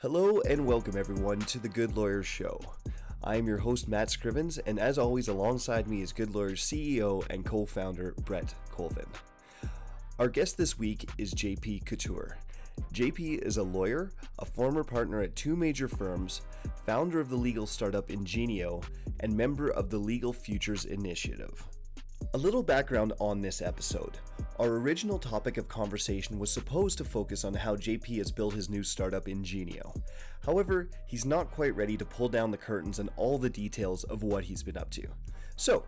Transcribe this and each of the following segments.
Hello and welcome everyone to the Good Lawyers Show. I am your host Matt Scrivens, and as always, alongside me is Good Lawyers CEO and co founder Brett Colvin. Our guest this week is JP Couture. JP is a lawyer, a former partner at two major firms, founder of the legal startup Ingenio, and member of the Legal Futures Initiative. A little background on this episode. Our original topic of conversation was supposed to focus on how JP has built his new startup Ingenio. However, he's not quite ready to pull down the curtains on all the details of what he's been up to. So,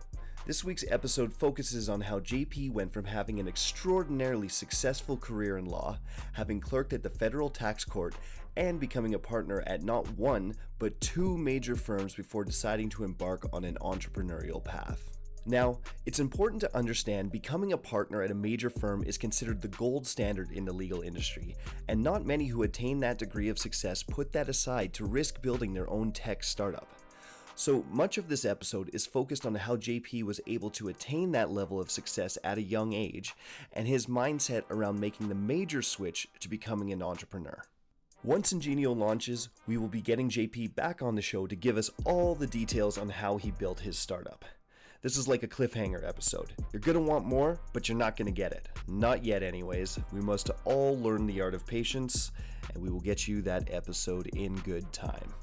this week's episode focuses on how JP went from having an extraordinarily successful career in law, having clerked at the federal tax court, and becoming a partner at not one, but two major firms before deciding to embark on an entrepreneurial path. Now, it's important to understand becoming a partner at a major firm is considered the gold standard in the legal industry, and not many who attain that degree of success put that aside to risk building their own tech startup. So much of this episode is focused on how JP was able to attain that level of success at a young age and his mindset around making the major switch to becoming an entrepreneur. Once Ingenio launches, we will be getting JP back on the show to give us all the details on how he built his startup. This is like a cliffhanger episode. You're gonna want more, but you're not gonna get it. Not yet, anyways. We must all learn the art of patience, and we will get you that episode in good time.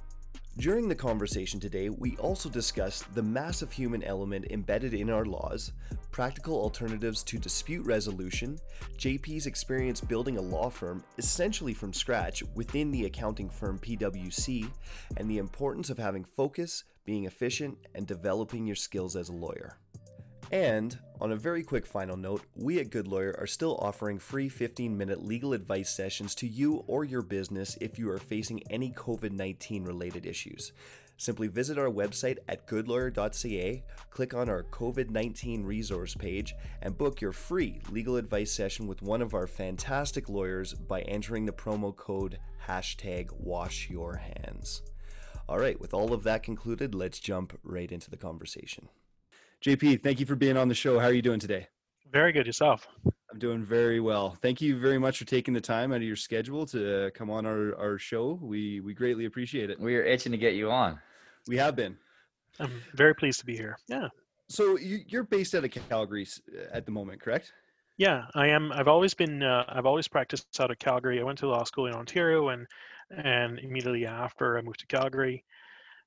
During the conversation today, we also discussed the massive human element embedded in our laws, practical alternatives to dispute resolution, JP's experience building a law firm essentially from scratch within the accounting firm PwC, and the importance of having focus, being efficient, and developing your skills as a lawyer. And on a very quick final note, we at Good Lawyer are still offering free 15 minute legal advice sessions to you or your business if you are facing any COVID 19 related issues. Simply visit our website at goodlawyer.ca, click on our COVID 19 resource page, and book your free legal advice session with one of our fantastic lawyers by entering the promo code hashtag wash your hands. All right, with all of that concluded, let's jump right into the conversation. JP, thank you for being on the show. How are you doing today? Very good yourself. I'm doing very well. Thank you very much for taking the time out of your schedule to come on our, our show. We we greatly appreciate it. We are itching to get you on. We have been. I'm very pleased to be here. Yeah. So you, you're based out of Calgary at the moment, correct? Yeah, I am. I've always been. Uh, I've always practiced out of Calgary. I went to law school in Ontario, and and immediately after I moved to Calgary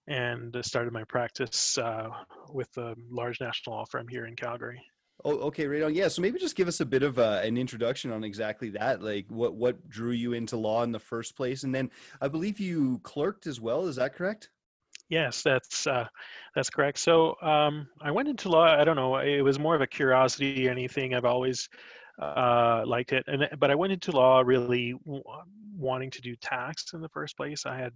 and started my practice uh, with a large national law firm here in Calgary. Oh, okay, right on. Yeah, so maybe just give us a bit of uh, an introduction on exactly that. Like, what what drew you into law in the first place, and then I believe you clerked as well. Is that correct? Yes, that's uh, that's correct. So um, I went into law. I don't know. It was more of a curiosity. Anything. I've always uh, liked it, and but I went into law really w- wanting to do tax in the first place. I had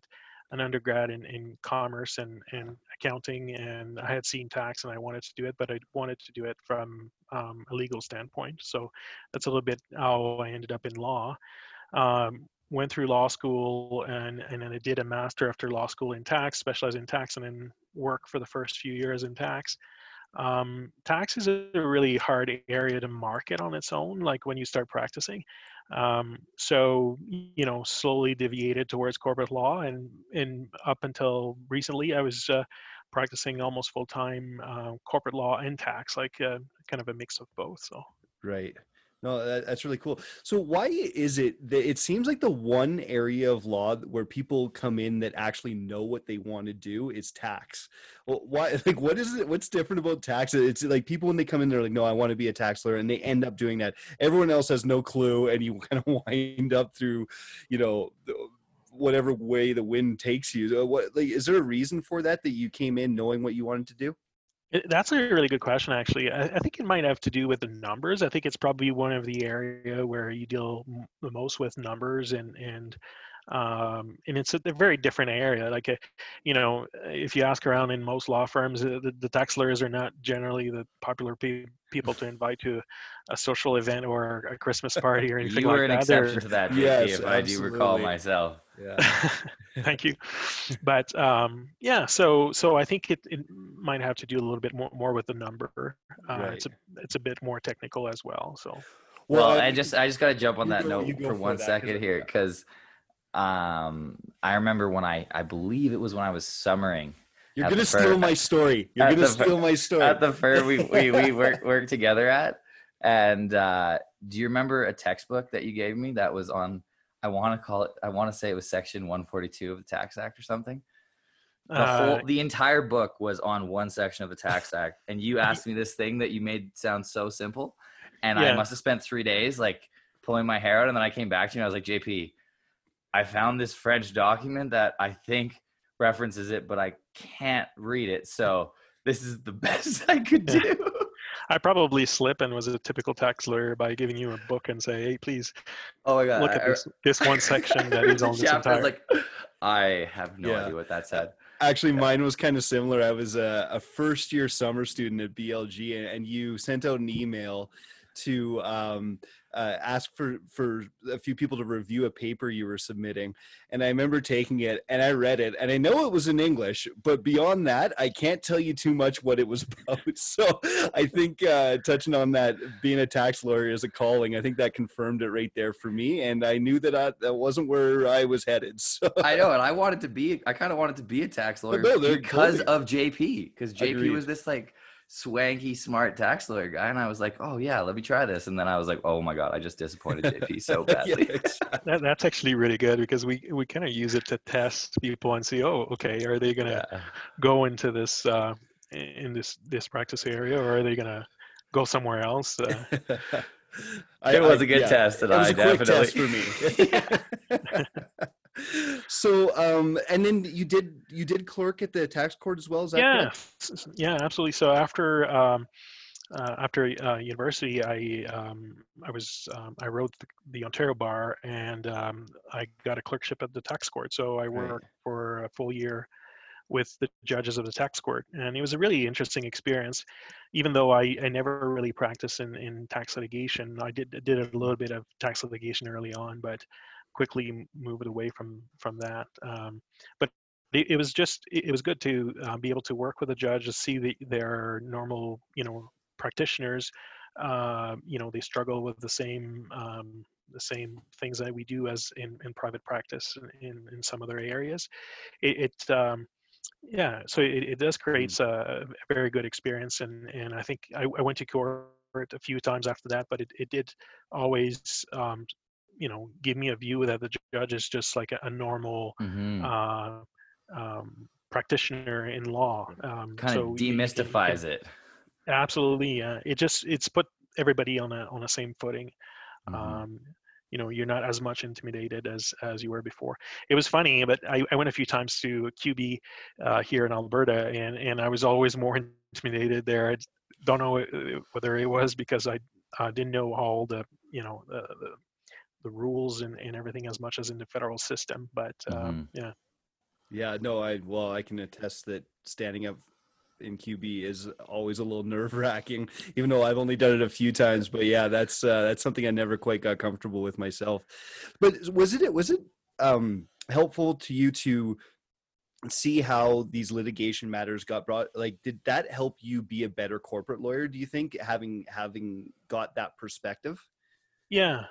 an undergrad in, in commerce and, and accounting and I had seen tax and I wanted to do it, but I wanted to do it from um, a legal standpoint. So that's a little bit how I ended up in law. Um, went through law school and, and then I did a master after law school in tax, specialized in tax and then work for the first few years in tax. Um, tax is a really hard area to market on its own, like when you start practicing. Um, so, you know, slowly deviated towards corporate law, and and up until recently, I was uh, practicing almost full time uh, corporate law and tax, like uh, kind of a mix of both. So. Right. No, that, that's really cool. So why is it that it seems like the one area of law where people come in that actually know what they want to do is tax? Well, why? Like, what is it? What's different about tax? It's like people when they come in, they're like, "No, I want to be a tax lawyer," and they end up doing that. Everyone else has no clue, and you kind of wind up through, you know. whatever way the wind takes you what like is there a reason for that that you came in knowing what you wanted to do that's a really good question, actually. I, I, think it might have to do with the numbers. I think it's probably one of the area where you deal the most with numbers and and um, and it's a, a, very different area. Like, a, uh, you know, if you ask around in most law firms, uh, the, the tax lawyers are not generally the popular pe- people to invite to a social event or a Christmas party or anything like that. you like were an that. exception They're, to that, yes, if I do recall myself. Yeah. Thank you. But um, yeah, so so I think it, it might have to do a little bit more, more with the number. Uh, right. It's a it's a bit more technical as well. So. Well, well I just I just got to jump on that go, note for one second here because um, I remember when I, I believe it was when I was summering. You're gonna steal my story. You're gonna steal my story. At the fair we we, we worked worked together at, and uh, do you remember a textbook that you gave me that was on? I want to call it. I want to say it was section 142 of the Tax Act or something. The uh, whole, the entire book was on one section of the Tax Act, and you asked me this thing that you made sound so simple, and yeah. I must have spent three days like pulling my hair out, and then I came back to you and I was like, JP, I found this French document that I think references it, but I can't read it, so this is the best I could do. I probably slip and was a typical tax lawyer by giving you a book and say, "Hey, please, oh my god, look at this this one section that is on this entire." Like, I have no yeah. idea what that said. Actually, mine was kind of similar. I was a, a first year summer student at BLG, and, and you sent out an email to um, uh, ask for for a few people to review a paper you were submitting and i remember taking it and i read it and i know it was in english but beyond that i can't tell you too much what it was about so i think uh, touching on that being a tax lawyer is a calling i think that confirmed it right there for me and i knew that I, that wasn't where i was headed so i know and i wanted to be i kind of wanted to be a tax lawyer no, because of jp because jp Agreed. was this like swanky, smart tax lawyer guy. And I was like, oh, yeah, let me try this. And then I was like, oh my God, I just disappointed JP so badly. that, that's actually really good because we, we kind of use it to test people and see, oh, okay, are they to yeah. go into this, uh, in this, this practice area or are they to go somewhere else? Uh, it was a good yeah, test, and I definitely. for me so um and then you did you did clerk at the tax court as well is that yeah correct? yeah absolutely so after um uh, after uh, university, I um, I was um, I wrote the, the, Ontario bar and um, I got a clerkship at the tax court. So I worked right. for a full year with the judges of the tax court, and it was a really interesting experience. Even though I, I never really practiced in, in tax litigation, I did did a little bit of tax litigation early on, but quickly move it away from from that. Um, but it, it, was just it, was good to uh, be able to work with a judge to see the, their normal you know practitioners. Uh, you know they struggle with the same um, the same things that we do as in, in private practice in, in some other areas. It, it um, yeah, so it, it does create a, a, very good experience, and and I think I, I went to court a few times after that, but it, it did always um, you know give me a view that the judge is just like a, a normal mm-hmm. uh, um, practitioner in law. Um, kind so of demystifies can, it. Absolutely, uh, it just it's put everybody on a on the same footing. Mm-hmm. Um, you know, you're not as much intimidated as as you were before. It was funny, but I, I went a few times to QB uh, here in Alberta, and and I was always more intimidated there. I don't know whether it was because I uh, didn't know all the you know the, the the rules and, and everything as much as in the federal system. But um, mm-hmm. yeah. Yeah, no, I well, I can attest that standing up in QB is always a little nerve wracking, even though I've only done it a few times. But yeah, that's uh, that's something I never quite got comfortable with myself. But was it was it um, helpful to you to see how these litigation matters got brought? Like, did that help you be a better corporate lawyer? Do you think having having got that perspective? Yeah,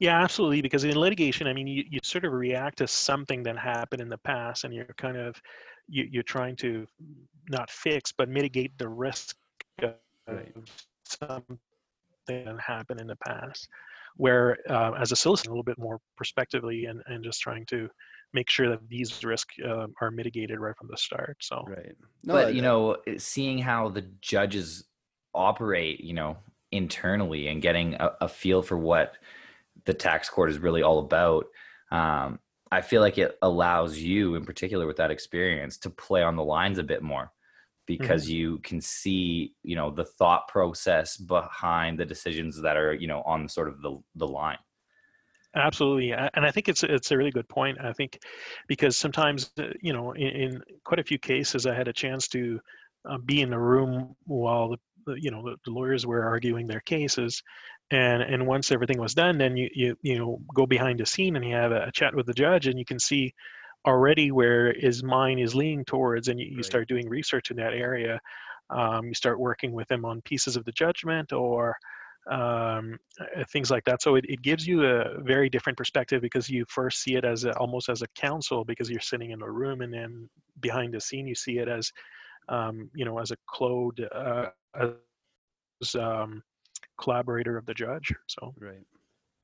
yeah, absolutely. Because in litigation, I mean, you, you sort of react to something that happened in the past, and you're kind of you, you're trying to not fix but mitigate the risk of right. something that happened in the past. Where uh, as a citizen, a little bit more prospectively, and and just trying to make sure that these risks uh, are mitigated right from the start. So right. No, but you know, seeing how the judges operate, you know, internally and getting a, a, feel for what the tax court is really all about um, i feel like it allows you in particular with that experience to play on the lines a bit more because mm-hmm. you can see you know the thought process behind the decisions that are you know on sort of the the line absolutely and i think it's it's a really good point i think because sometimes uh, you know in, in quite a few cases i had a chance to uh, be in the room while the you know the, the, lawyers were arguing their cases and and once everything was done then you you you know go behind the scene and you have a, a chat with the judge and you can see already where his mind is leaning towards and you, you right. start doing research in that area um, you start working with him on pieces of the judgment or um, uh, things like that. So it, it gives you a very different perspective because you first see it as a, almost as a counsel because you're sitting in a room, and then behind the scene you see it as um, you know as a Claude uh, as um, collaborator of the judge. So right.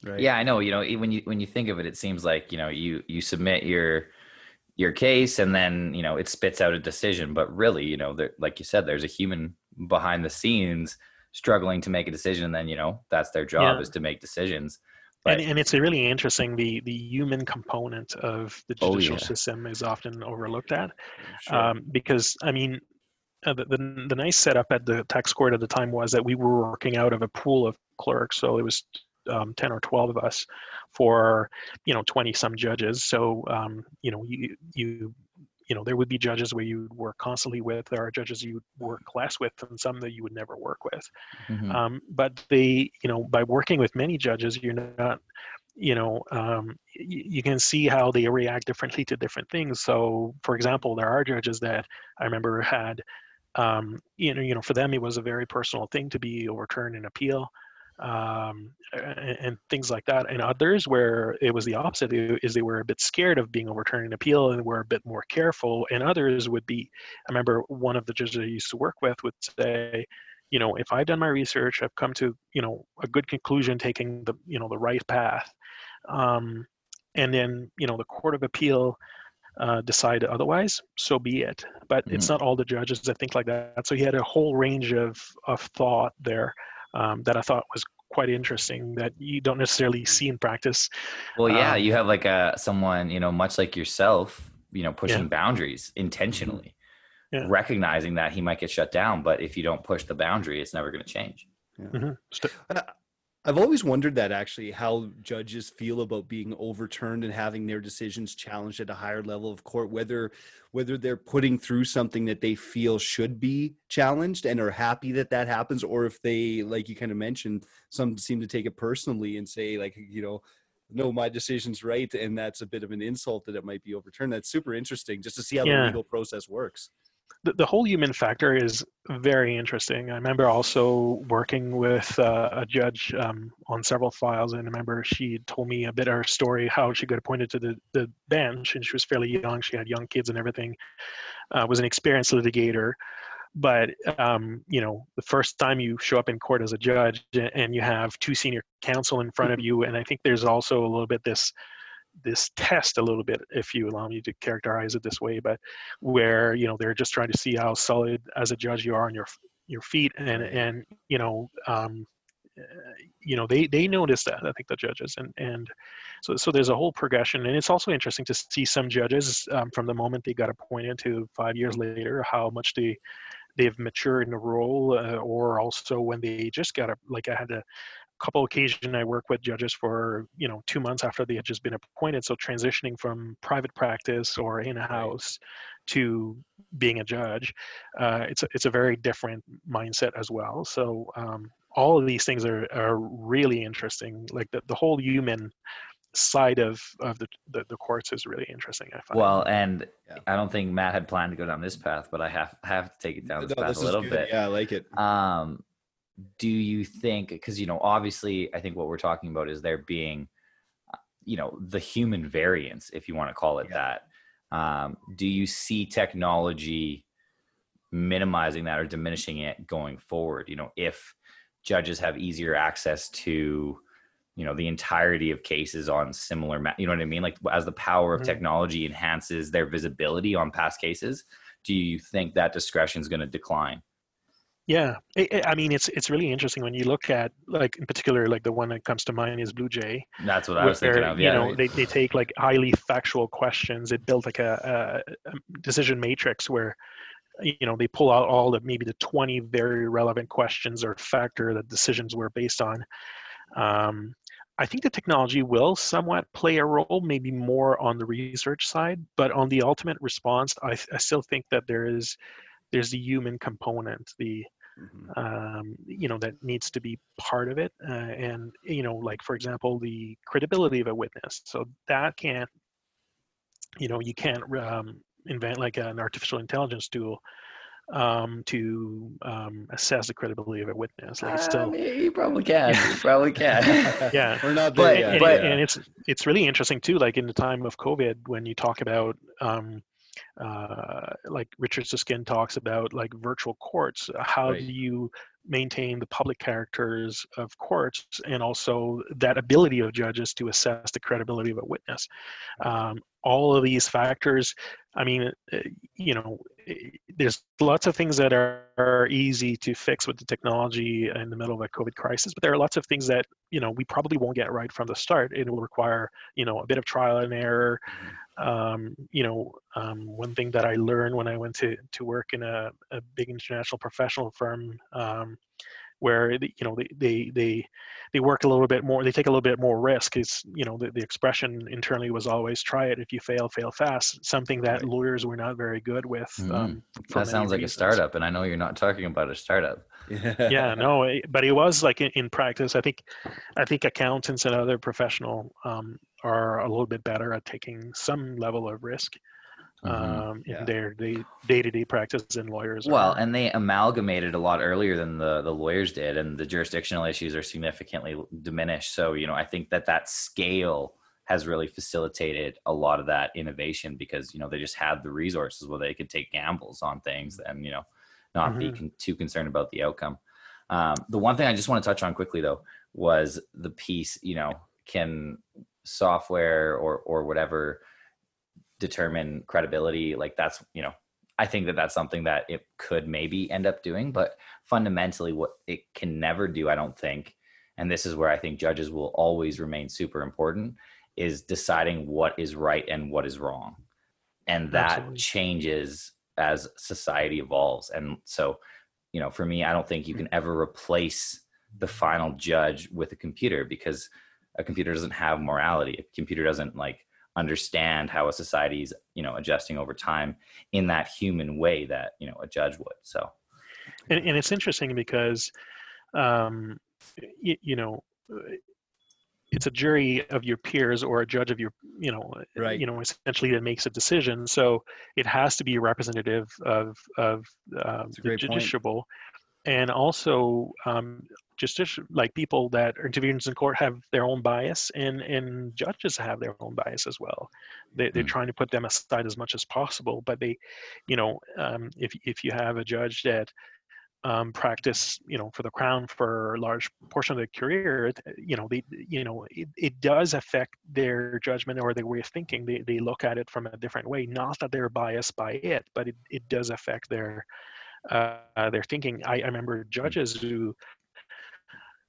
Right. Yeah, I know. You know, when you when you think of it, it seems like you know you you submit your your case and then you know it spits out a decision but really you know there, like you said there's a human behind the scenes struggling to make a decision and then you know that's their job yeah. is to make decisions and, and it's really interesting the the human component of the judicial oh, yeah. system is often overlooked at sure. um, because i mean uh, the, the, the nice setup at the tax court at the time was that we were working out of a pool of clerks so it was um, 10 or 12 of us for you know 20 some judges so um, you know you you you know there would be judges where you would work constantly with there are judges you work less with and some that you would never work with. Mm-hmm. um, but they you know by working with many judges you're not you know um, y- you can see how they react differently to different things. So for example there are judges that i remember had um, you know you know for them it was a very personal thing to be overturned in appeal um, and, and, things like that. And others where it was the opposite is they were a bit scared of being overturned in appeal and were a bit more careful. And others would be, I remember one of the judges I used to work with would say, you know, if I've done my research, I've come to, you know, a good conclusion, taking the, you know, the right path. Um, and then, you know, the Court of Appeal uh, decide otherwise, so be it. But mm-hmm. it's not all the judges that think like that. So he had a whole range of, of thought there um, that I thought was quite interesting that you don't necessarily see in practice. Well, yeah, um, you have like a someone you know, much like yourself, you know, pushing yeah. boundaries intentionally, yeah. recognizing that he might get shut down, but if you don't push the boundary, it's never going to change. Yeah. Mm-hmm. I've always wondered that actually how judges feel about being overturned and having their decisions challenged at a higher level of court whether whether they're putting through something that they feel should be challenged and are happy that that happens or if they like you kind of mentioned some seem to take it personally and say like you know no my decision's right and that's a bit of an insult that it might be overturned that's super interesting just to see how yeah. the legal process works the, the whole human factor is very interesting. I remember also working with uh, a judge um, on several files, and I remember she told me a bit of her story how she got appointed to the, the bench, and she was fairly young. She had young kids and everything. Uh, was an experienced litigator, but um, you know, the first time you show up in court as a judge, and you have two senior counsel in front of you, and I think there's also a little bit this this test a little bit, if you allow me to characterize it this way, but where you know they're just trying to see how solid as a judge you are on your your feet, and and you know um, you know they they notice that I think the judges and and so so there's a whole progression, and it's also interesting to see some judges um, from the moment they got appointed to five years later how much they they've matured in the role, uh, or also when they just got a like I had a couple occasions I work with judges for you know two months after they had just been appointed. So transitioning from private practice or in house to being a judge, uh, it's a, it's a very different mindset as well. So um, all of these things are are really interesting. Like the, the whole human side of of the, the, the courts is really interesting. I find. Well, and yeah. I don't think Matt had planned to go down this path, but I have have to take it down this no, path this a little bit. Yeah, I like it. Um, do you think because you know obviously i think what we're talking about is there being uh, you know the human variance if you want to call it yeah. that um, do you see technology minimizing that or diminishing it going forward you know if judges have easier access to you know the entirety of cases on similar ma- you know what i mean like as the power of mm-hmm. technology enhances their visibility on past cases do you think that discretion is going to decline yeah, it, it, I mean it's it's really interesting when you look at like in particular like the one that comes to mind is Blue J. That's what I was thinking of. Yeah. You know, they, they take like highly factual questions. It built like a, a, a decision matrix where you know they pull out all the maybe the 20 very relevant questions or factor that decisions were based on. Um, I think the technology will somewhat play a role, maybe more on the research side, but on the ultimate response, I, I still think that there is there's the human component, the mm-hmm. um, you know that needs to be part of it uh, and you know like for example the credibility of a witness so that can't you know you can't um, invent like an artificial intelligence tool um, to um, assess the credibility of a witness. Like still, you probably can. You probably can. yeah. We're not But- there yet. and, but- and it's it's really interesting too. Like in the time of COVID, when you talk about um, uh, like Richard Susskind talks about like virtual courts. How Right. do you maintain the public characters of courts and also that ability of judges to assess the credibility of a witness? Um, all of these factors. I mean, uh, you know, eh, there's lots of things that are, are easy to fix with the technology in the middle of a COVID crisis, but there are lots of things that you know we probably won't get right from the start. It will require you know a bit of trial and error. Um, you know, um, one thing that I learned when I went to to work in a, a big international professional firm. Um, where the, you know they, they they they work a little bit more they take a little bit more risk it's you know the, the expression internally was always try it if you fail fail fast something that lawyers were not very good with Mhm. um, that sounds like a startup, and I know you're not talking about a startup. yeah no it- but it was like in, in practice i think i think accountants and other professional um, are a little bit better at taking some level of risk Mhm. um, Yeah. in their day, day-to-day practice than lawyers Well, are. and they amalgamated a lot earlier than the the lawyers did, and the jurisdictional issues are significantly diminished. So, you know, I think that that scale has really facilitated a lot of that innovation because you know they just had the resources where they could take gambles on things and you know not be con- too concerned about the outcome. Um, the one thing I just want to touch on quickly though was the piece. You know, can software or or whatever determine credibility? Like that's you know I think that that's something that it could maybe end up doing, but fundamentally, what it can never do, I don't think, and this is where I think judges will always remain super important, is deciding what is right and what is wrong. And that Absolutely. changes as society evolves. And so, you know, for me, I don't think you hmm. can ever replace the final judge with a computer because a computer doesn't have morality. A computer doesn't like understand how a society's, you know, adjusting over time in that human way that you know a judge would so and, and it's interesting because um, you, you know uh, it's a jury of your peers or a judge of your you know Right. you know essentially that makes a decision so it has to be representative of of um, the great point. And also um, justici- like people that are interveners in court have their own bias and and judges have their own bias as well they, they're Mm. trying to put them aside as much as possible but they you know um, if if you have a judge that um, practice, you know, for the crown for a large portion of their career, you know, they, you know, it, it does affect their judgment or their way of thinking. They, they look at it from a different way. Not that they're biased by it, but it, it does affect their uh, their thinking. I, I remember judges who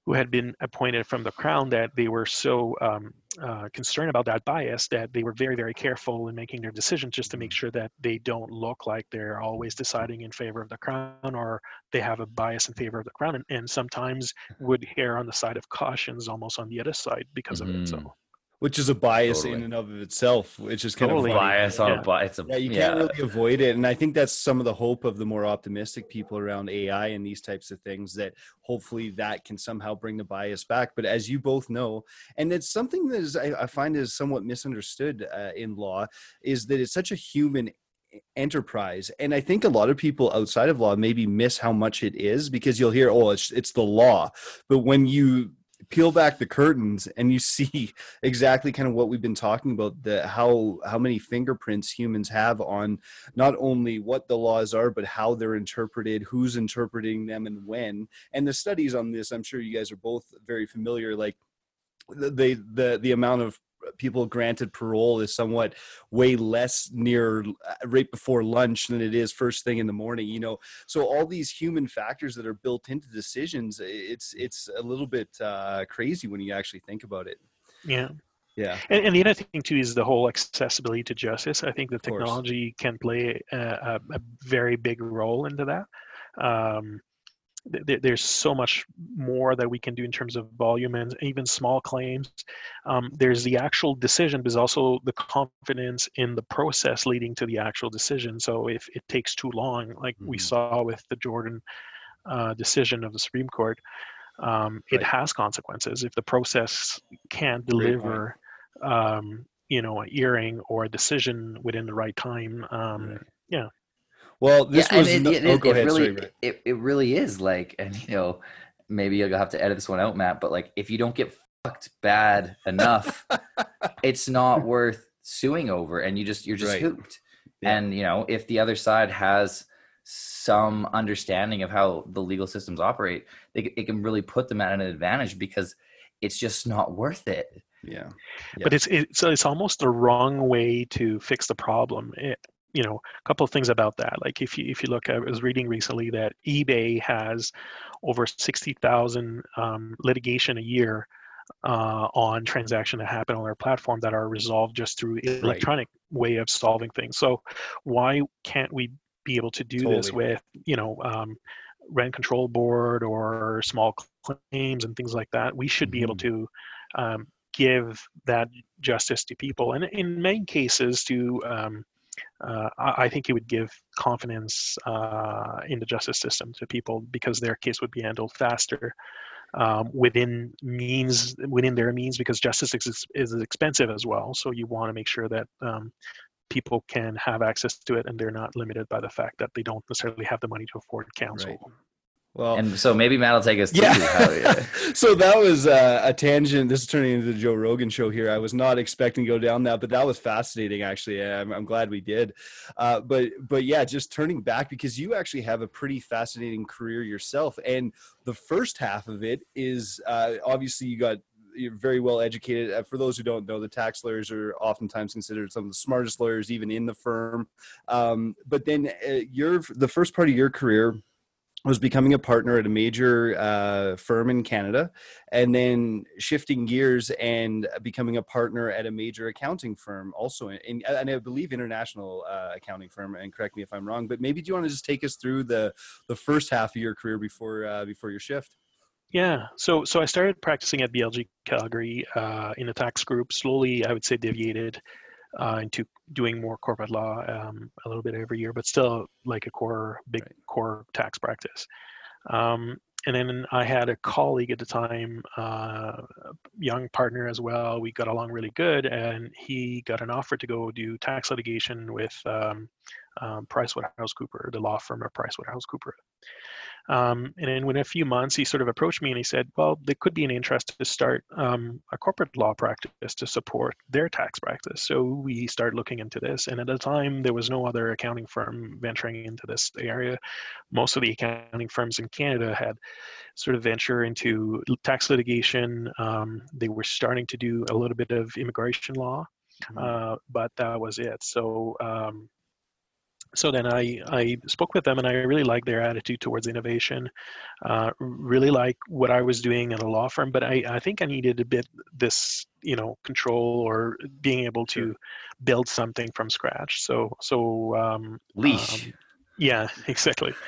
who had been appointed from the crown that they were so um, uh, concerned about that bias that they were very very careful in making their decisions just to make sure that they don't look like they're always deciding in favor of the crown or they have a bias in favor of the crown and, and sometimes would err on the side of cautions almost on the other side because of it so Mhm. Which is a bias Totally. in and of itself, which is kind Totally. of funny. bias on Yeah. a bias. Yeah, you can't really avoid it. And I think that's some of the hope of the more optimistic people around AI and these types of things that hopefully that can somehow bring the bias back. But as you both know, and it's something that is, I, I find is somewhat misunderstood uh, in law, is that it's such a human enterprise and i think a lot of people outside of law maybe miss how much it is because you'll hear oh it's it's the law but when you peel back the curtains and you see exactly kind of what we've been talking about the how how many fingerprints humans have on not only what the laws are but how they're interpreted who's interpreting them and when. And the studies on this i'm sure you guys are both very familiar like the the the, the amount of people granted parole is somewhat way less near uh, right before lunch than it is first thing in the morning you know? So all these human factors that are built into decisions it's it's a little bit uh, crazy when you actually think about it. Yeah. Yeah. And, and the other thing too is the whole accessibility to justice. I think the technology can play a, a, a very big role into that. Um, th- th- there's so much more that we can do in terms of volume and even small claims. Um, there's the actual decision, but there's also the confidence in the process leading to the actual decision. So if it takes too long, like we Mhm. saw with the Jordan uh, decision of the Supreme Court, um, it Right. has consequences. If the process can't deliver, um, you know, a hearing or a decision within the right time, um, Right. yeah. Well, this yeah, was. and no- it, oh, it, go it ahead. really Sorry, Brett. it, it really is like and you know maybe you'll have to edit this one out matt but like if you don't get fucked bad enough it's not worth suing over and you just you're just Right. hooped Yeah. and you know if the other side has some understanding of how the legal systems operate they, it can really put them at an advantage because it's just not worth it Yeah. but it's it's it's almost the wrong way to fix the problem. It, you know, a couple of things about that. Like if you if you look, I was reading recently that eBay has over sixty thousand um, litigation a year uh, on transaction that happen on their platform that are resolved just through electronic way of solving things. So why can't we be able to do this with you know um, rent control board or small claims and things like that? We should be able to um, give that justice to people, and in many cases, to um, uh, I think it would give confidence uh, in the justice system to people because their case would be handled faster um, within means within their means because justice is, is expensive as well. So you want to make sure that um, people can have access to it and they're not limited by the fact that they don't necessarily have the money to afford counsel. Right. Well, and so maybe matt will take us yeah. so that was uh, a tangent. This is turning into the Joe Rogan show here. I was not expecting to go down that, but that was fascinating. Actually, I'm, I'm glad we did. Uh, but but yeah, just turning back because you actually have a pretty fascinating career yourself, and the first half of it is uh, obviously you got you're very well educated. Uh, for those who don't know, the tax lawyers are oftentimes considered some of the smartest lawyers even in the firm. Um, but then uh, your the first part of your career was becoming a partner at a major uh, firm in Canada, and then shifting gears and becoming a partner at a major accounting firm, also in, and I believe international uh, accounting firm. And correct me if I'm wrong, but maybe do you want to just take us through the the first half of your career before uh, before your shift? Yeah, so so I started practicing at BLG Calgary uh, in the tax group. Slowly, I would say deviated uh, into doing more corporate law um, a little bit every year, but still like a core big Right. core tax practice. Um, and then I had a colleague at the time, uh, young partner as well. We got along really good, and he got an offer to go do tax litigation with um, um, PricewaterhouseCooper, the law firm of PricewaterhouseCooper. Um, and then within a few months, he sort of approached me and he said, "Well, there could be an interest to start um, a corporate law practice to support their tax practice." So we started looking into this. And at the time, there was no other accounting firm venturing into this area. Most of the accounting firms in Canada had sort of venture into tax litigation. Um, they were starting to do a little bit of immigration law, uh, but that was it. So. So then I, I spoke with them and I really liked their attitude towards innovation, uh, really like what I was doing at a law firm, but I, I think I needed a bit this, you know, control or being able to Sure. build something from scratch. So, so, um, leash um, yeah, exactly.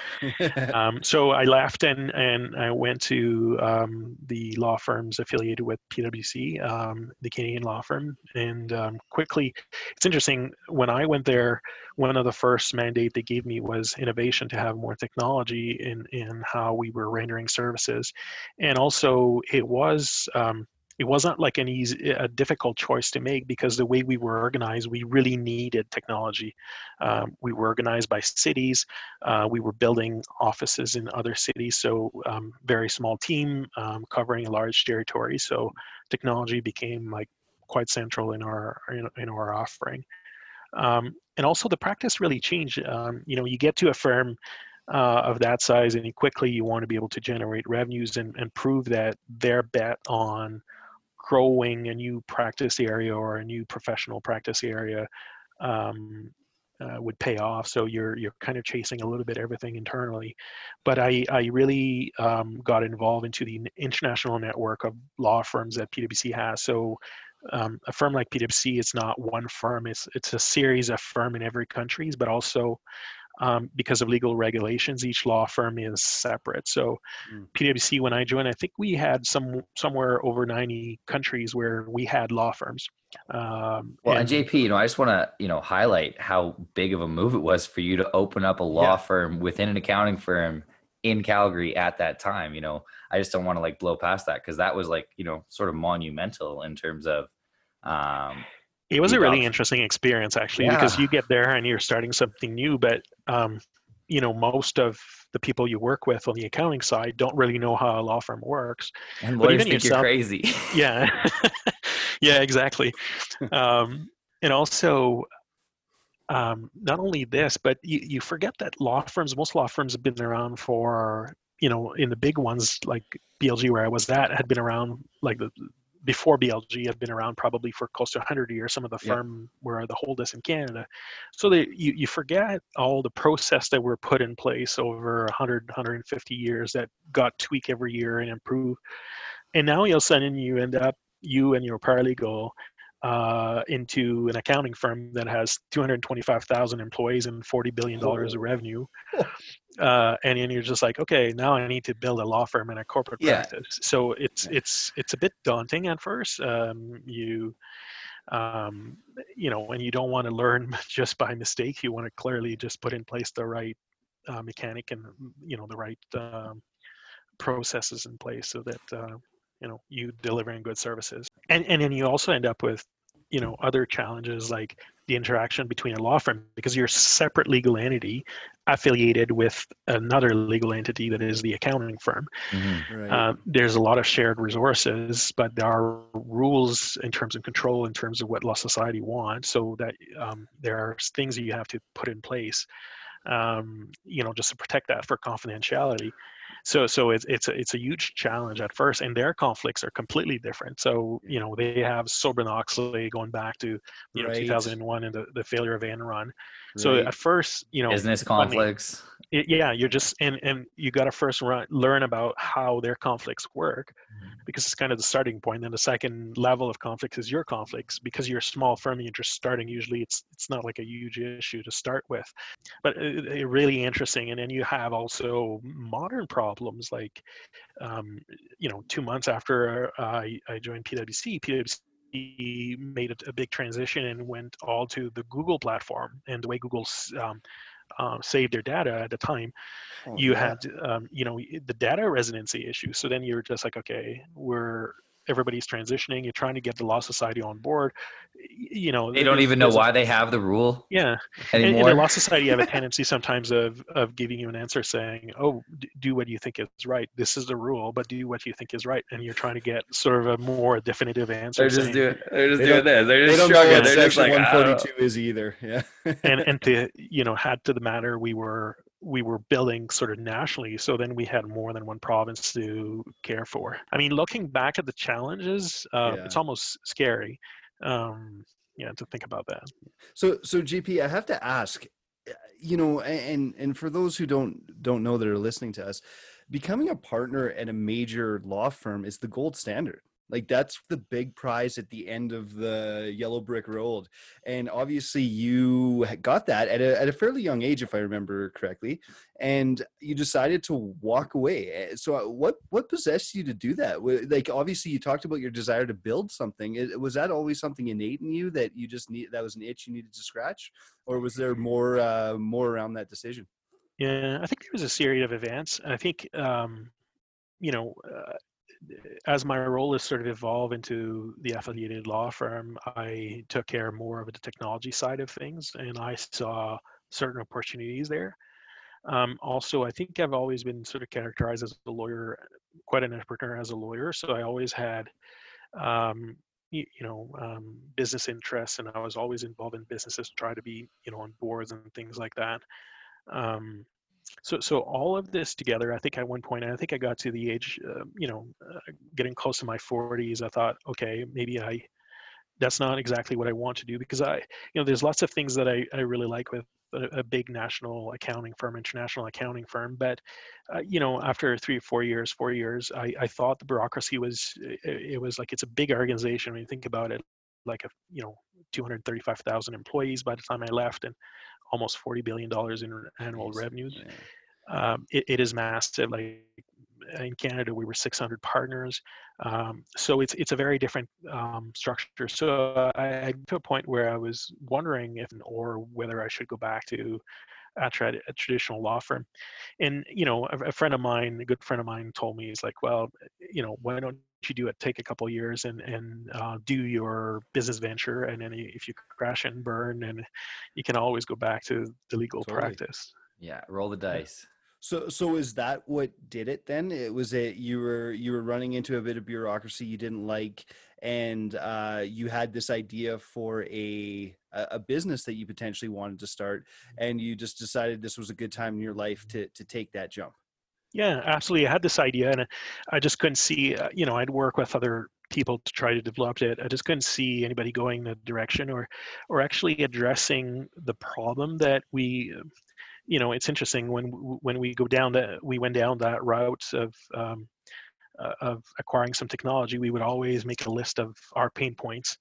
Um, so I left and, and I went to um, the law firms affiliated with PwC, um, the Canadian law firm. And um, quickly, it's interesting, when I went there, one of the first mandate they gave me was innovation to have more technology in, in how we were rendering services. And also it was, um, it wasn't like an easy, a difficult choice to make because the way we were organized, we really needed technology. Um, we were organized by cities. Uh, we were building offices in other cities, so um, very small team um, covering a large territory. So technology became like quite central in our in, in our offering. Um, and also the practice really changed. Um, you know, you get to a firm uh, of that size, and quickly you want to be able to generate revenues and, and prove that their bet on growing a new practice area or a new professional practice area um, uh, would pay off. So you're you're kind of chasing a little bit everything internally, but I I really um, got involved into the international network of law firms that PwC has. So um, a firm like PwC is not one firm; it's it's a series of firm in every countries, but also um, because of legal regulations, each law firm is separate. So Mm. PwC, when I joined, I think we had some somewhere over 90 countries where we had law firms. Um, Well, and and- JP, you know, I just want to, you know, highlight how big of a move it was for you to open up a law Yeah. firm within an accounting firm in Calgary at that time. You know, I just don't want to like blow past that because that was like, you know, sort of monumental in terms of, um, It was a really interesting experience actually because you get there and you're starting something new, but um, you know most of the people you work with on the accounting side don't really know how a law firm works. And lawyers think yourself, you're crazy. Yeah. Yeah exactly. Um, and also um, not only this but you, you forget that law firms most law firms have been around for you know in the big ones like blg where i was at had been around like the before BLG had been around probably for close to 100 years. Some of the firm were the oldest in Canada. So they, you, you forget all the process that were put in place over 100, 150 years that got tweaked every year and improved. And now you'll a sudden you end up, you and your paralegal uh, into an accounting firm that has 225,000 employees and 40 billion dollars of revenue, uh, and then you're just like, okay, now I need to build a law firm and a corporate yeah. practice. So it's yeah. it's it's a bit daunting at first. Um, you um, you know, when you don't want to learn just by mistake, you want to clearly just put in place the right uh, mechanic and you know the right um, processes in place so that uh, you know you delivering good services and and then you also end up with you know other challenges like the interaction between a law firm because you're a separate legal entity affiliated with another legal entity that is the accounting firm mm-hmm. right. uh, there's a lot of shared resources but there are rules in terms of control in terms of what law society wants so that um, there are things that you have to put in place um, you know just to protect that for confidentiality so so it's it's a, it's a huge challenge at first and their conflicts are completely different so you know they have Sarbanes-Oxley going back to you know right. 2001 and the, the failure of enron right. so at first you know business conflicts it, yeah you're just and and you got to first run, learn about how their conflicts work mm-hmm. because it's kind of the starting point then the second level of conflicts is your conflicts because you're a small firm and you're just starting usually it's it's not like a huge issue to start with but it, it really interesting and then you have also modern problems like um, you know two months after I, I joined pwc pwc made a, a, big transition and went all to the Google platform and the way Google's um, um, save their data at the time, oh, you yeah. had um, you know the data residency issue. So then you're just like, okay, we're everybody's transitioning you're trying to get the law society on board you know they don't even know why a, they have the rule yeah anymore. And, and the law society have a tendency sometimes of of giving you an answer saying oh do what you think is right. This is the rule but do what you think is right and you're trying to get sort of a more definitive answer they're just saying, doing they're just they doing this. They're just they don't know what they're section like, 142 is either. Yeah. And and to you know had to the matter we were we were building sort of nationally so then we had more than one province to care for. I mean looking back at the challenges uh, yeah. it's almost scary um, yeah to think about that. So so JP i have to ask eh, you know and and for those who don't don't know that are listening to us becoming a partner at a major law firm is the gold standard like that's the big prize at the end of the yellow brick road. And obviously you got that at a, at a fairly young age, if I remember correctly, and you decided to walk away. Eh, so uh, what, what possessed you to do that? Like, obviously you talked about your desire to build something. Was that always something innate in you that you just need, that was an itch you needed to scratch? Or was there more, uh, more around that decision? Yeah, I think there was a series of events. I think, um, you know, uh, as my role has sort of evolved into the affiliated law firm, I took care more of the technology side of things, and I saw certain opportunities there. Um, also, I think I've always been sort of characterized as a lawyer, quite an entrepreneur as a lawyer. So I always had, um, you, you, know, um, business interests, and I was always involved in businesses, try to be, you know, on boards and things like that. Um, so so all of this together i think at one point i think i got to the age uh, you know uh, getting close to my 40s i thought okay maybe i that's not exactly what i want to do because i you know there's lots of things that i, I really like with a, a big national accounting firm international accounting firm but uh, you know after three or four years four years I, I thought the bureaucracy was it, it was like it's a big organization when you think about it like a you know 235,000 employees by the time I left and almost 40 billion dollars in annual revenues. Um, it, it is massive. Like in Canada, we were 600 partners, um, so it's it's a very different um, structure. So I, I to a point where I was wondering if or whether I should go back to a, tra- a traditional law firm. And you know, a, a, friend of mine, a good friend of mine, told me he's like, well, you know, why don't you do it? Take a couple years and and uh, do your business venture, and then if you crash and burn, and you can always go back to the legal totally. practice. Yeah, roll the dice. So, so is that what did it then? It was it you were you were running into a bit of bureaucracy you didn't like, and uh, you had this idea for a a business that you potentially wanted to start, and you just decided this was a good time in your life to to take that jump. Yeah, absolutely. I had this idea, and I just couldn't see. Uh, you know, I'd work with other people to try to develop it. I just couldn't see anybody going the direction or, or actually addressing the problem that we you know, it's interesting when when we go down that we went down that route of um, uh, of acquiring some technology, we would always make a list of our pain points,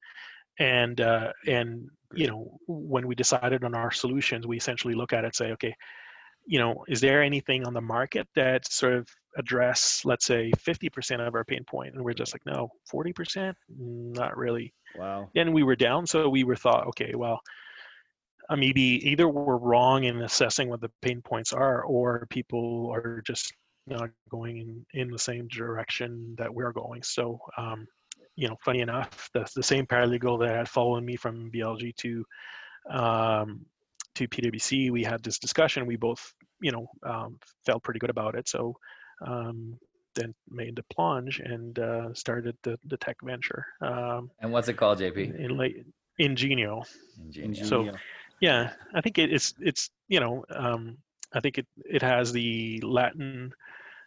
and uh, and you know when we decided on our solutions, we essentially look at it, say, okay, you know, is there anything on the market that sort of address, let's say, 50% of our pain point? And we're just like, no, 40%, not really. Wow. And we were down, so we were thought, okay, well, maybe either we're wrong in assessing what the pain points are, or people are just not going in, in the same direction that we're going. So, um, you know, funny enough, the, the same paralegal that had followed me from BLG to um, to PwC, we had this discussion. We both, you know, um, felt pretty good about it. So um, then made the plunge and uh, started the, the tech venture. Um, and what's it called, JP? In late Ingenio. Ingenio. So yeah, I think it, it's it's you know um, I think it it has the Latin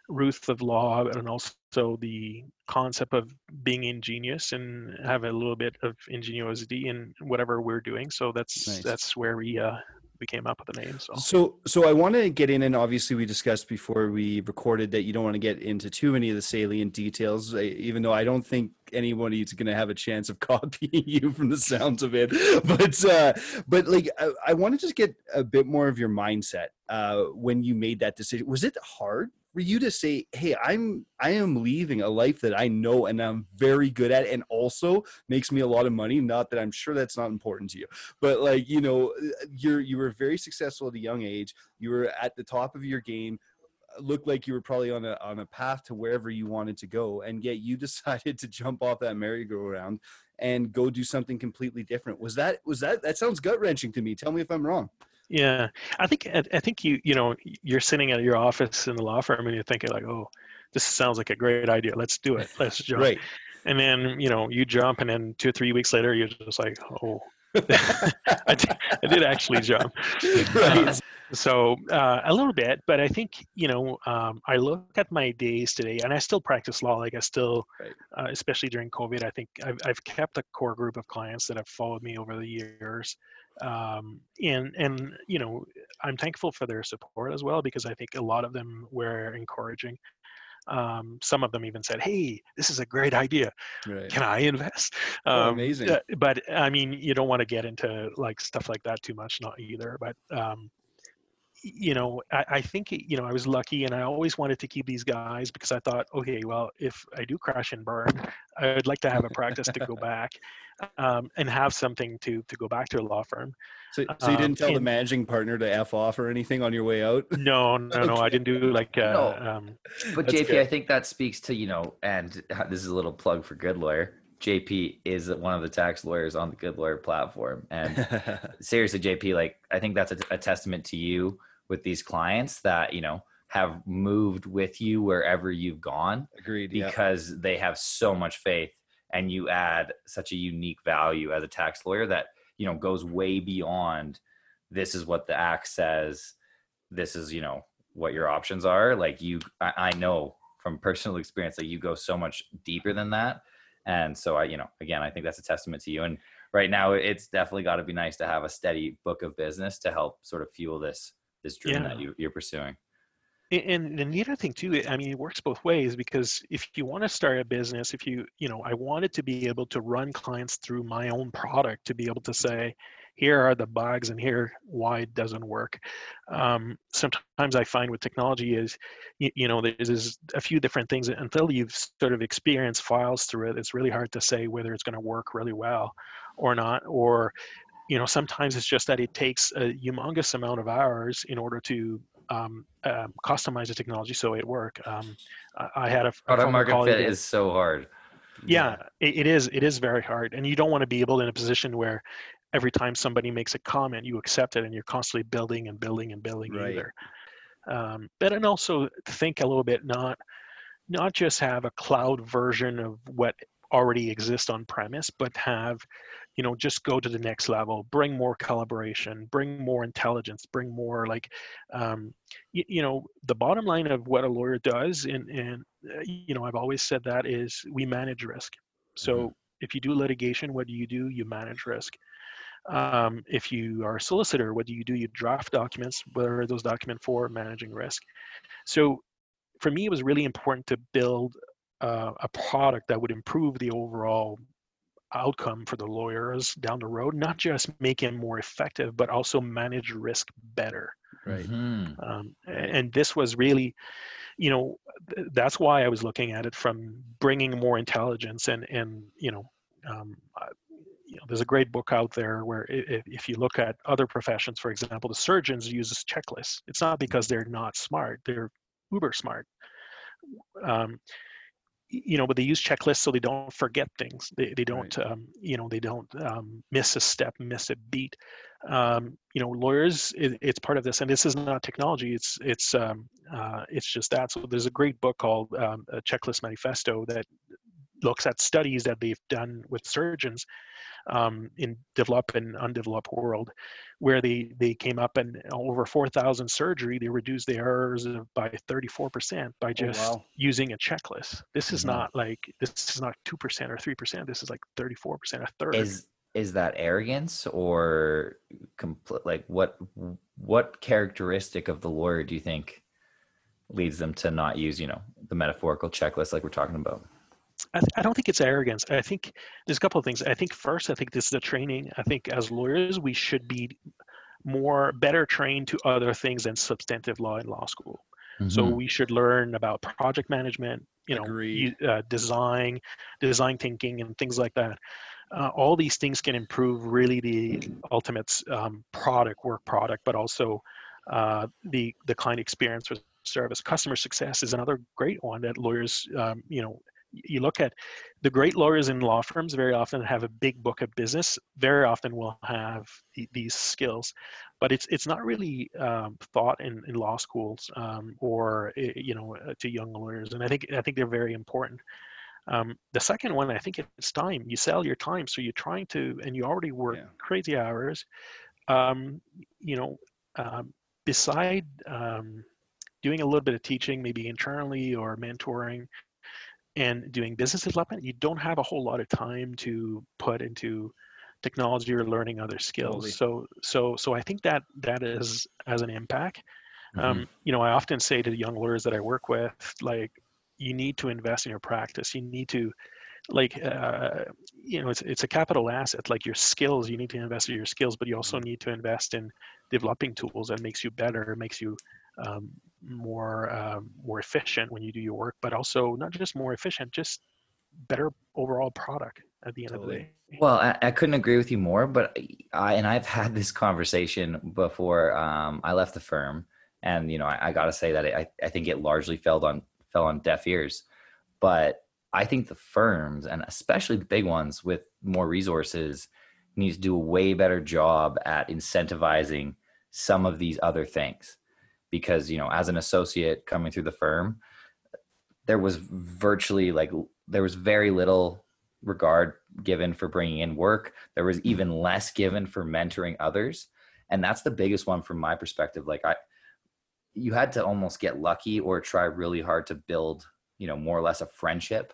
roots of law and also the concept of being ingenious and have a little bit of ingenuity in whatever we're doing. So that's nice. that's where we uh, we came up with the name. So, so, so I want to get in, and obviously we discussed before we recorded that you don't want to get into too many of the salient details, even though I don't think anybody is going to have a chance of copying you from the sounds of it. But, uh, but like, I, I want to just get a bit more of your mindset uh, when you made that decision. Was it hard for you to say, "Hey, I'm I am leaving a life that I know and I'm very good at, and also makes me a lot of money." Not that I'm sure that's not important to you, but like you know, you're you were very successful at a young age. You were at the top of your game looked like you were probably on a on a path to wherever you wanted to go and yet you decided to jump off that merry-go-round and go do something completely different was that was that that sounds gut-wrenching to me tell me if i'm wrong yeah, I think I think you you know you're sitting at your office in the law firm and you're thinking like, oh, this sounds like a great idea. Let's do it. Let's jump. right. And then you know you jump, and then two or three weeks later you're just like, oh, I, did, I did actually jump. Right. Uh, so uh, a little bit, but I think you know um, I look at my days today, and I still practice law. Like I still, right. uh, especially during COVID, I think I've I've kept a core group of clients that have followed me over the years um, and and you know i'm thankful for their support as well because i think a lot of them were encouraging. Um, some of them even said hey this is a great idea. Right. can i invest? Oh, um, amazing. but i mean you don't want to get into like stuff like that too much not either but um, you know, I, I, think, you know, I was lucky and I always wanted to keep these guys because I thought, okay, well, if I do crash and burn, I would like to have a practice to go back um, and have something to, to go back to a law firm. So, so you didn't um, tell and, the managing partner to F off or anything on your way out? No, no, okay. no, I didn't do like, uh, no. um, but JP, good. I think that speaks to, you know, and this is a little plug for Good Lawyer. JP is one of the tax lawyers on the Good Lawyer platform. And seriously, JP, like I think that's a, a, testament to you with these clients that you know have moved with you wherever you've gone agreed because yeah. they have so much faith and you add such a unique value as a tax lawyer that you know goes way beyond this is what the act says this is you know what your options are. Like you i, I know from personal experience that you go so much deeper than that. And so i you know again i think that's a testament to you. And right now it's definitely got to be nice to have a steady book of business to help sort of fuel this this dream yeah. that you, you're pursuing and, and the other thing too i mean it works both ways because if you want to start a business if you you know i wanted to be able to run clients through my own product to be able to say here are the bugs and here why it doesn't work um, sometimes i find with technology is you, you know there's a few different things until you've sort of experienced files through it it's really hard to say whether it's going to work really well or not or you know sometimes it's just that it takes a humongous amount of hours in order to um, um, customize the technology so it work. Um, I, had a, product market fit is so hard. Yeah, it, it is. It is very hard, and you don't want to be able in a position where every time somebody makes a comment, you accept it and you're constantly building and building and building Right. either. Um, but and also think a little bit not not just have a cloud version of what already exists on premise, but have you know just go to the next level bring more collaboration bring more intelligence bring more like um, you, you know the bottom line of what a lawyer does and and uh, you know i've always said that is we manage risk. So Mhm. if you do litigation what do you do? You manage risk. Um, if you are a solicitor what do you do? You draft documents what are those documents for? Managing risk. So for me it was really important to build uh, a product that would improve the overall outcome for the lawyers down the road not just make him more effective but also manage risk better Right. Mhm. um, and this was really you know th- that's why i was looking at it from bringing more intelligence and and you know um, uh, you know, there's a great book out there where if, if you look at other professions for example the surgeons use checklists it's not because they're not smart they're uber smart um, y- you know but they use checklists so they don't forget things. They, they don't um, you know they don't um, miss a step miss a beat. Um, you know lawyers it, it's part of this and this is not technology it's it's um, uh, it's just that. So there's a great book called um, a checklist manifesto that looks at studies that they've done with surgeons um, in developed and undeveloped world where they they came up and over 4000 surgery they reduced the errors by 34% by just wow. using a checklist this is Mhm. not like this is not 2% or 3% this is like 34% a third Is is that arrogance or complete like what what characteristic of the lawyer do you think leads them to not use you know the metaphorical checklist like we're talking about? I, th- I don't think it's arrogance. I think there's a couple of things. I think first, I think this is the training. I think as lawyers, we should be more better trained to other things than substantive law in law school. So Mhm. we should learn about project management, you know, uh, design, design thinking, and things like that. Uh, all these things can improve really the ultimate um, product, work product, but also uh, the the client experience or service. Customer success is another great one that lawyers, um, you know, you look at the great lawyers in law firms very often have a big book of business. Very often will have the, these skills but it's it's not really um, thought in, in law schools um, or eh, you know uh, to young lawyers and i think i think they're very important. Um, the second one i think it's time. You sell your time so you're trying to and you already work Yeah. crazy hours. Um, you know um, beside um, doing a little bit of teaching maybe internally or mentoring and doing business development you don't have a whole lot of time to put into technology or learning other skills Totally. so so so i think that that is as an impact Mhm. um, you know i often say to the young lawyers that i work with like you need to invest in your practice you need to like uh, you know it's, it's a capital asset like your skills you need to invest in your skills but you also need to invest in developing tools that makes you better makes you um, more um, more efficient when you do your work but also not just more efficient just better overall product at the end Totally. of the day Well, I, I couldn't agree with you more, but I and I've had this conversation before. Um, I left the firm, and you know, I, I got to say that I, I think it largely fell on fell on deaf ears. But I think the firms, and especially the big ones with more resources, need to do a way better job at incentivizing some of these other things. Because you know, as an associate coming through the firm, there was virtually like there was very little regard given for bringing in work. There was hmm. even less given for mentoring others. And that's the biggest one from my perspective. Like I, you had to almost get lucky or try really hard to build, you know, more or less a friendship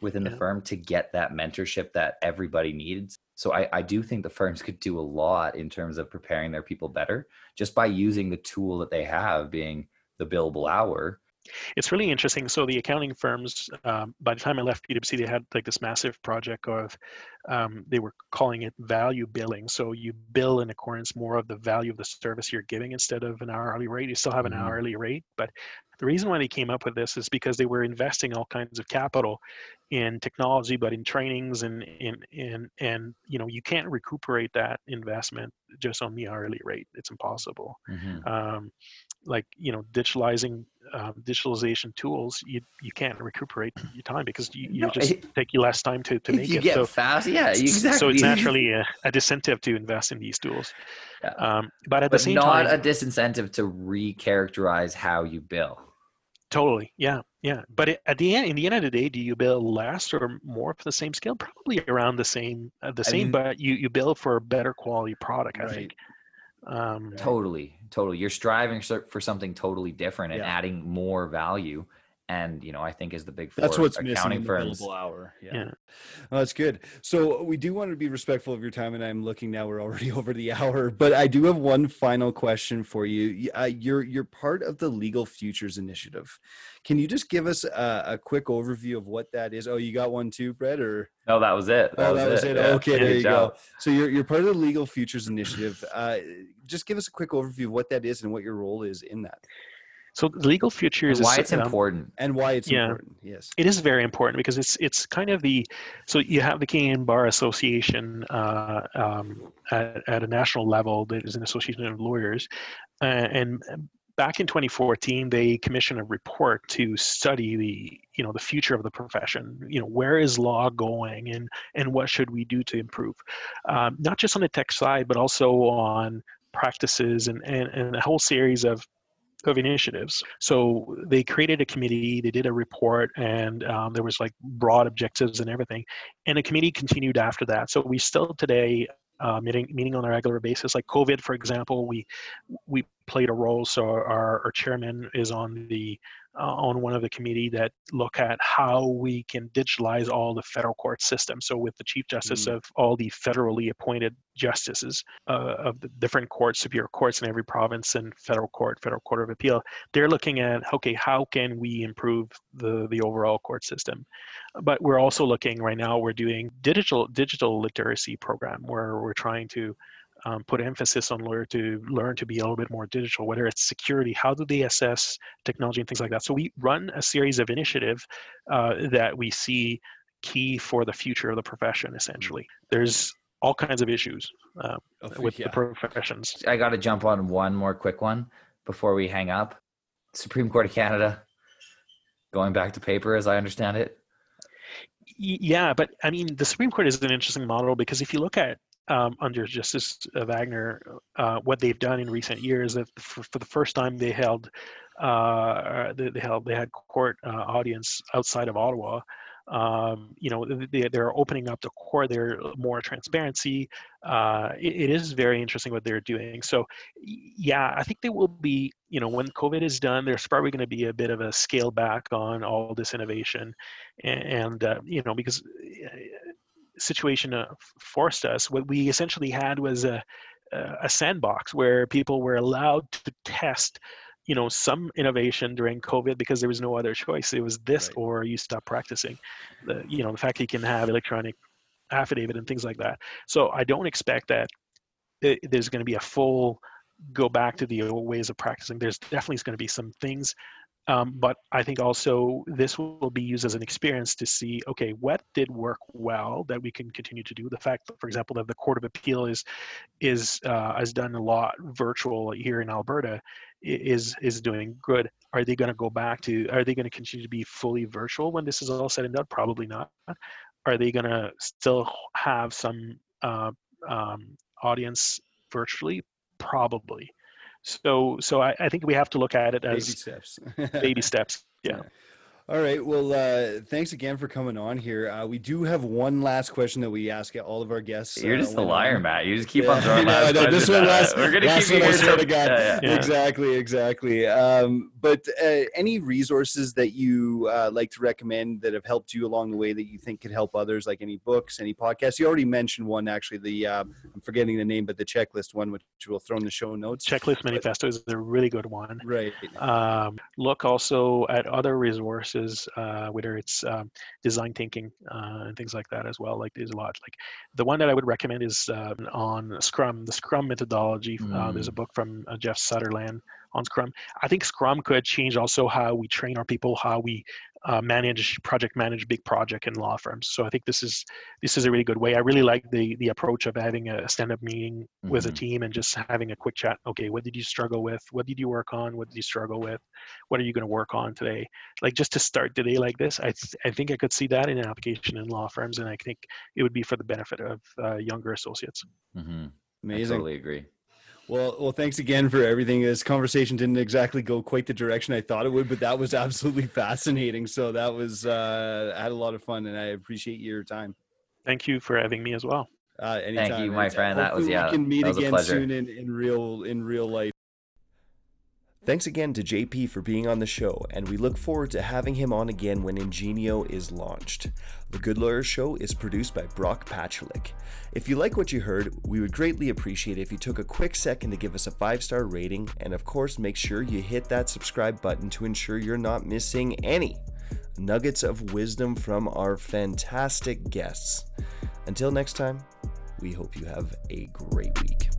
within the firm to get that mentorship that everybody needs. So I, I do think the firms could do a lot in terms of preparing their people better just by using the tool that they have being the billable hour. It's really interesting. So the accounting firms, um, by the time I left PwC, they had like this massive project of, um, they were calling it value billing. So you bill in accordance more of the value of the service you're giving instead of an hourly rate. You still have an Mhm. hourly rate, but the reason why they came up with this is because they were investing all kinds of capital in technology, but in trainings and in and and you know you can't recuperate that investment just on the hourly rate. It's impossible. Mhm. Um, like you know, digitalizing um, digitalization tools, you you can't recuperate your time because you, you No, just it- take you less time to to make you it. get so fast, yeah, exactly. so it's naturally a, a disincentive to invest in these tools. Yeah. Um, but at the same not time, a disincentive to recharacterize how you bill. Totally. Yeah. Yeah. But it, at the end, in the end of the day, do you bill less or more for the same scale? Probably around the same, uh, the I same, mean- but you, you bill for a better quality product, I Right. think. Um, Totally, totally. You're striving for something totally different and Yeah. adding more value. And you know, I think is the big four That's what's missing accounting in the firms. billable hour. Yeah. Yeah. Oh, that's good. So we do want to be respectful of your time, and I'm looking now. We're already over the hour, but I do have one final question for you. Uh, you're you're part of the Legal Futures Initiative. Can you just give us a, a quick overview of what that is? Oh, you got one too, Brett, or No, that was it. oh, that was it. Yeah. Okay, there you job. go. So you're you're part of the Legal Futures Initiative. Uh, just give us a quick overview of what that is and what your role is in that, so the legal futures And why it's um, important. and why it's Yeah. important. Yes. it is very important because it's it's kind of the so you have the Canadian Bar Association uh, um, at, at a national level that is an association of lawyers, uh, and back in 2014 they commissioned a report to study the you know the future of the profession. You know where is law going and and what should we do to improve, um, not just on the tech side but also on practices and and, and a whole series of of initiatives. So they created a committee, they did a report, and um, there was like broad objectives and everything. And the committee continued after that. So we still today uh, meeting meeting on a regular basis. Like COVID, for example, we we played a role. So our, our chairman is on the uh, on one of the committee that look at how we can digitalize all the federal court system. So with the chief justice Mm. of all the federally appointed justices uh, of the different courts, superior courts in every province and federal court, federal court of appeal, they're looking at okay, how can we improve the the overall court system? But we're also looking right now. We're doing digital digital literacy program where we're trying to um, put emphasis on lawyer to learn to be a little bit more digital, whether it's security, how do they assess technology and things like that. So we run a series of initiative uh, that we see key for the future of the profession. Essentially, there's all kinds of issues uh, Oh, with yeah. the professions. I got to jump on one more quick one before we hang up. Supreme Court of Canada going back to paper, as I understand it. Yeah, but I mean, the Supreme Court is an interesting model because if you look at um, under Justice Wagner, uh, what they've done in recent years, that for, for the first time they held, uh, they, they held, they had court uh, audience outside of Ottawa. Um, you know, they, they're opening up the court. They're more transparency. Uh, it, it is very interesting what they're doing. So, yeah, I think they will be. You know, when COVID is done, there's probably going to be a bit of a scale back on all this innovation, and, and uh, you know, because situation uh, forced us. What we essentially had was a a a sandbox where people were allowed to test you know some innovation during covid because there was no other choice it was this Right. or you stop practicing the you know the fact that you can have electronic affidavit and things like that so i don't expect that it, there's going to be a full go back to the old ways of practicing there's definitely going to be some things um, but I think also this will be used as an experience to see, okay, what did work well that we can continue to do. The fact, for example, that the Court of Appeal is is uh, has done a lot virtual here in Alberta is is doing good. Are they going to go back to? Are they going to continue to be fully virtual when this is all said and done? Probably not. Are they going to still have some uh, um, audience virtually? Probably. So so I, I think we have to look at it as baby steps. baby steps. Yeah. All right. Well, uh, thanks again for coming on here. Uh, we do have one last question that we ask all of our guests. You're uh, just a when- liar, Matt. You just keep Yeah, on throwing I know, last know. This one last- us. We're gonna last keep one, I here swear to God. yeah, yeah. Yeah. Exactly, exactly. Um, but uh, any resources that you uh, like to recommend that have helped you along the way that you think could help others, like any books, any podcasts? You already mentioned one, actually. The uh, I'm forgetting the name, but the checklist one, which we'll throw in the show notes. Checklist Manifesto is a really good one. Right. Um, look also at other resources, uh, whether it's um, design thinking uh, and things like that as well. Like there's a lot. Like the one that I would recommend is um, on Scrum, the Scrum methodology. Uh, there's a book from uh, Jeff Sutherland on Scrum. I think Scrum could change also how we train our people, how we uh, manage project manage big project in law firms. So I think this is this is a really good way. I really like the the approach of having a stand up meeting mm-hmm. with a mm-hmm. team and just having a quick chat. Okay, what did you struggle with? What did you work on? What did you struggle with? What are you going to work on today? Like just to start the day like this, I th- I think I could see that in an application in law firms, and I think it would be for the benefit of uh, younger associates. Mm-hmm. Amazing. I totally agree. Well, well, thanks again for everything. This conversation didn't exactly go quite the direction I thought it would, but that was absolutely fascinating. So that was uh, I had a lot of fun, and I appreciate your time. Thank you for having me as well. Uh, anytime. Thank you, my friend. That was yeah. We can meet again soon in, in real in real life. Thanks again to JP for being on the show, and we look forward to having him on again when Ingenio is launched. The Good Lawyer Show is produced by Brock Patchalik. If you like what you heard, we would greatly appreciate it if you took a quick second to give us a five star rating, and of course, make sure you hit that subscribe button to ensure you're not missing any nuggets of wisdom from our fantastic guests. Until next time, we hope you have a great week.